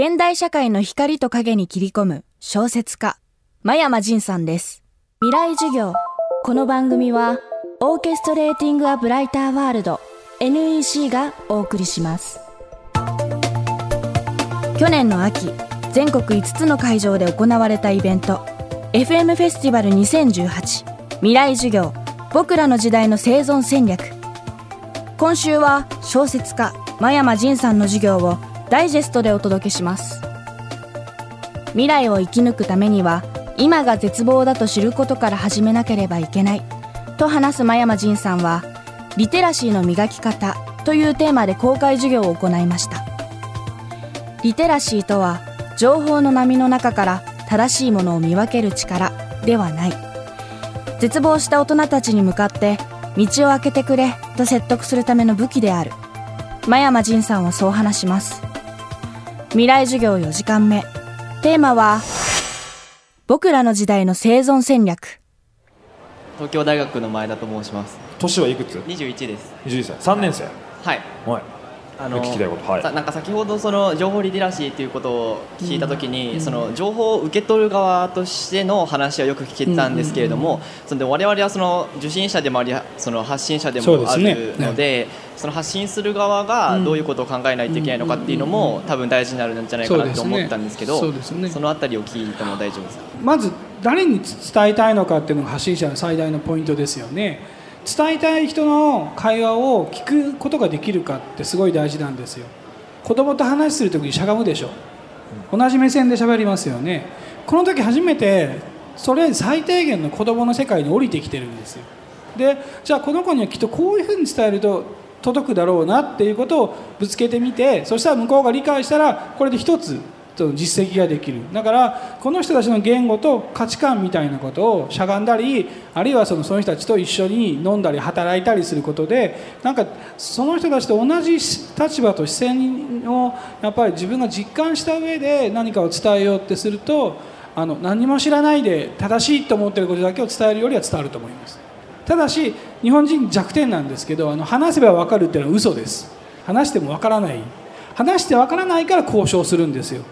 現代社会の光と影に切り込む小説家、真山仁さんです。未来授業。この番組は、オーケストレーティング・ア・ブライター・ワールド NEC がお送りします。去年の秋、全国5つの会場で行われたイベント、FM フェスティバル2018未来授業僕らの時代の生存戦略今週は小説家真山仁さんの授業をダイジェストでお届けします。未来を生き抜くためには今が絶望だと知ることから始めなければいけないと話す真山仁さんはリテラシーの磨き方というテーマで公開授業を行いました。リテラシーとは情報の波の中から正しいものを見分ける力ではない。絶望した大人たちに向かって道を開けてくれと説得するための武器である。真山仁さんはそう話します。未来授業4時間目。テーマは僕らの時代の生存戦略。東京大学の前田と申します。年はいくつ？21です。21歳。3年生。はい。はいあ聞きたいことはい。さなんか先ほどその情報リテラシーということを聞いたときに、その情報を受け取る側としての話はよく聞けたんですけれども、その我々はその受信者でもありその発信者でもあるそうですね。のでその発信する側がどういうことを考えないといけないのかっていうのも多分大事になるんじゃないかなと思ったんですけどそうですね。そのあたりを聞いても大丈夫ですか？まず誰に伝えたいのかっていうのが発信者の最大のポイントですよね伝えたい人の会話を聞くことができるかってすごい大事なんですよ。子供と話する時にしゃがむでしょ。同じ目線で喋りますよね。この時初めてそれ最低限の子供の世界に降りてきてるんですよ。でじゃあこの子にはきっとこういうふうに伝えると届くだろうなっていうことをぶつけてみてそしたら向こうが理解したらこれで一つ実績ができる。だからこの人たちの言語と価値観みたいなことをしゃがんだりあるいはそのその人たちと一緒に飲んだり働いたりすることでなんかその人たちと同じ立場と視線をやっぱり自分が実感した上で何かを伝えようってするとあの何も知らないで正しいと思ってることだけを伝えるよりは伝わると思います。ただし日本人弱点なんですけどあの話せば分かるっていうのは嘘です。話しても分からない。話して分からないから交渉するんですよ。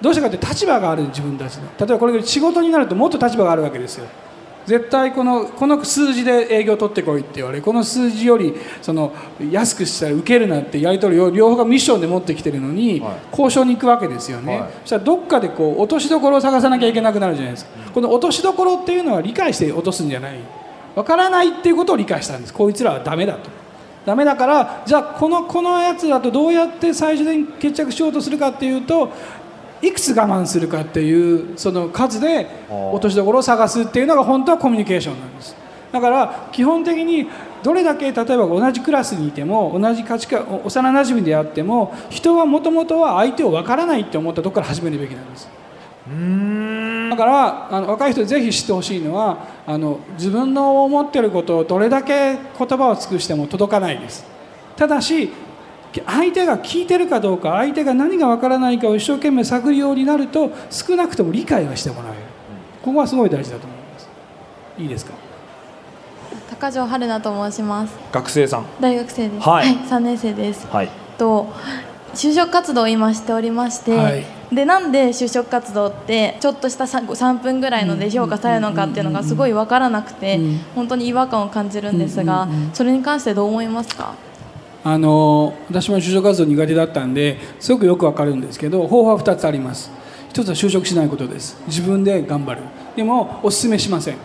どうしてかって立場がある自分たちの。例えばこれが仕事になるともっと立場があるわけですよ。絶対このこの数字で営業取ってこいって言われこの数字よりその安くしたら受けるなってやり取りを両方がミッションで持ってきてるのに、はい。交渉に行くわけですよね、はい。そしたらどっかでこう落としどころを探さなきゃいけなくなるじゃないです。か、この落としどころっていうのは理解して落とすんじゃない。わからないっていうことを理解したんです。こいつらはダメだと。ダメだからじゃあこのこのやつだとどうやって最終的に決着しようとするかっていうといくつ我慢するかっていうその数で落としどころを探すっていうのが本当はコミュニケーションなんです。だから基本的にどれだけ例えば同じクラスにいても同じ価値観幼なじみであっても人はもともとは相手を分からないって思ったところから始めるべきなんです。だからあの若い人にぜひ知ってほしいのはあの自分の思っていることをどれだけ言葉を尽くしても届かないです。ただし相手が聞いてるかどうか相手が何がわからないかを一生懸命探るようになると少なくとも理解はしてもらえる。ここはすごい大事だと思います。いいですか？高城春菜と申します。学生さん。大学生です。はい。3年生です。はい。と就職活動を今しておりまして、はい。でなんで就職活動ってちょっとした 3, 3分ぐらいので評価されるのかっていうのがすごい分からなくて、うん。本当に違和感を感じるんですが、それに関してどう思いますか？あの私も就職活動苦手だったんですごくよくわかるんですけど方法は2つあります。一つは就職しないことです。自分で頑張る。でもお勧めしません。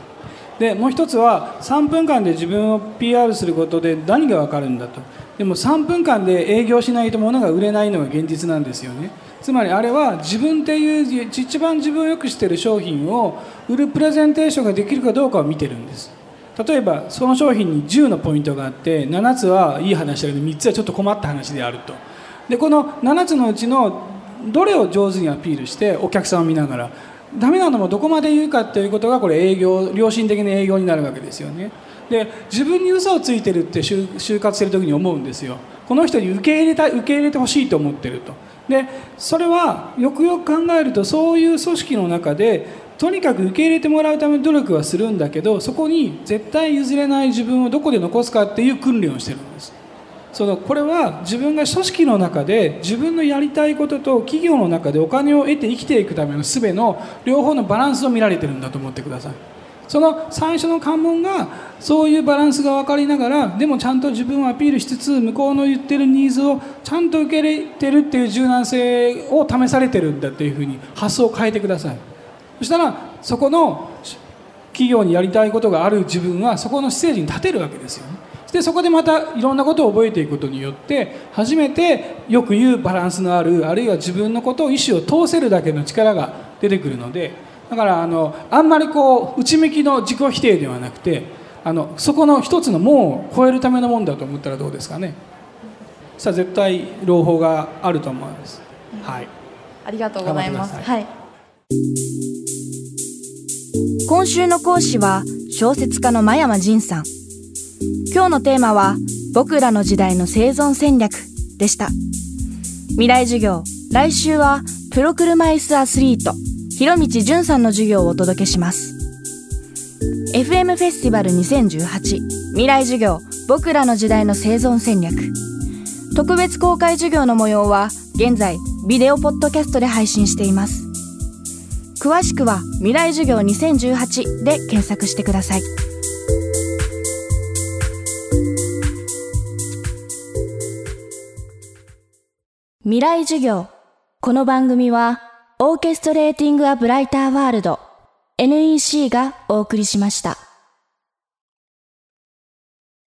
でもう一つは3分間で自分を PR することで何がわかるんだと。でも3分間で営業しないと物が売れないのが現実なんですよね。つまりあれは自分っていう一番自分をよく知ってる商品を売るプレゼンテーションができるかどうかを見てるんです。例えばその商品に10のポイントがあって7つはいい話だけど3つはちょっと困った話であると。でこの7つのうちのどれを上手にアピールしてお客さんを見ながらダメなのもどこまで言うかっていうことがこれ営業良心的な営業になるわけですよね。で自分に嘘をついてるって就就活してる時に思うんですよ。この人に受け入れた受け入れてほしいと思ってると。でそれはよくよく考えるとそういう組織の中でとにかく受け入れてもらうための努力はするんだけどそこに絶対譲れない自分をどこで残すかっていう訓練をしてるんです。そのこれは自分が組織の中で自分のやりたいことと企業の中でお金を得て生きていくための術の両方のバランスを見られてるんだと思ってください。その最初の関門がそういうバランスが分かりながらでもちゃんと自分をアピールしつつ向こうの言ってるニーズをちゃんと受け入れてるっていう柔軟性を試されてるんだっていうふうに発想を変えてください。そしたらそこの企業にやりたいことがある自分はそこのステージに立てるわけですよね。でそこでまたいろんなことを覚えていくことによって初めてよく言うバランスのあるあるいは自分のことを意思を通せるだけの力が出てくるのでだからあのあんまりこう内向きの自己否定ではなくてあのそこの一つの門を越えるためのもんだと思ったらどうですかね。さあ絶対朗報があると思います、はい、ありがとうございます。はい。今週の講師は小説家の真山仁さん。今日のテーマは僕らの時代の生存戦略でした。未来授業来週はプロ車椅子アスリート広道淳さんの授業をお届けします。FM フェスティバル2018未来授業僕らの時代の生存戦略特別公開授業の模様は現在ビデオポッドキャストで配信しています。詳しくは未来授業2018で検索してください。未来授業。この番組はオーケストレーティング・ア・ブライター・ワールド NEC がお送りしました。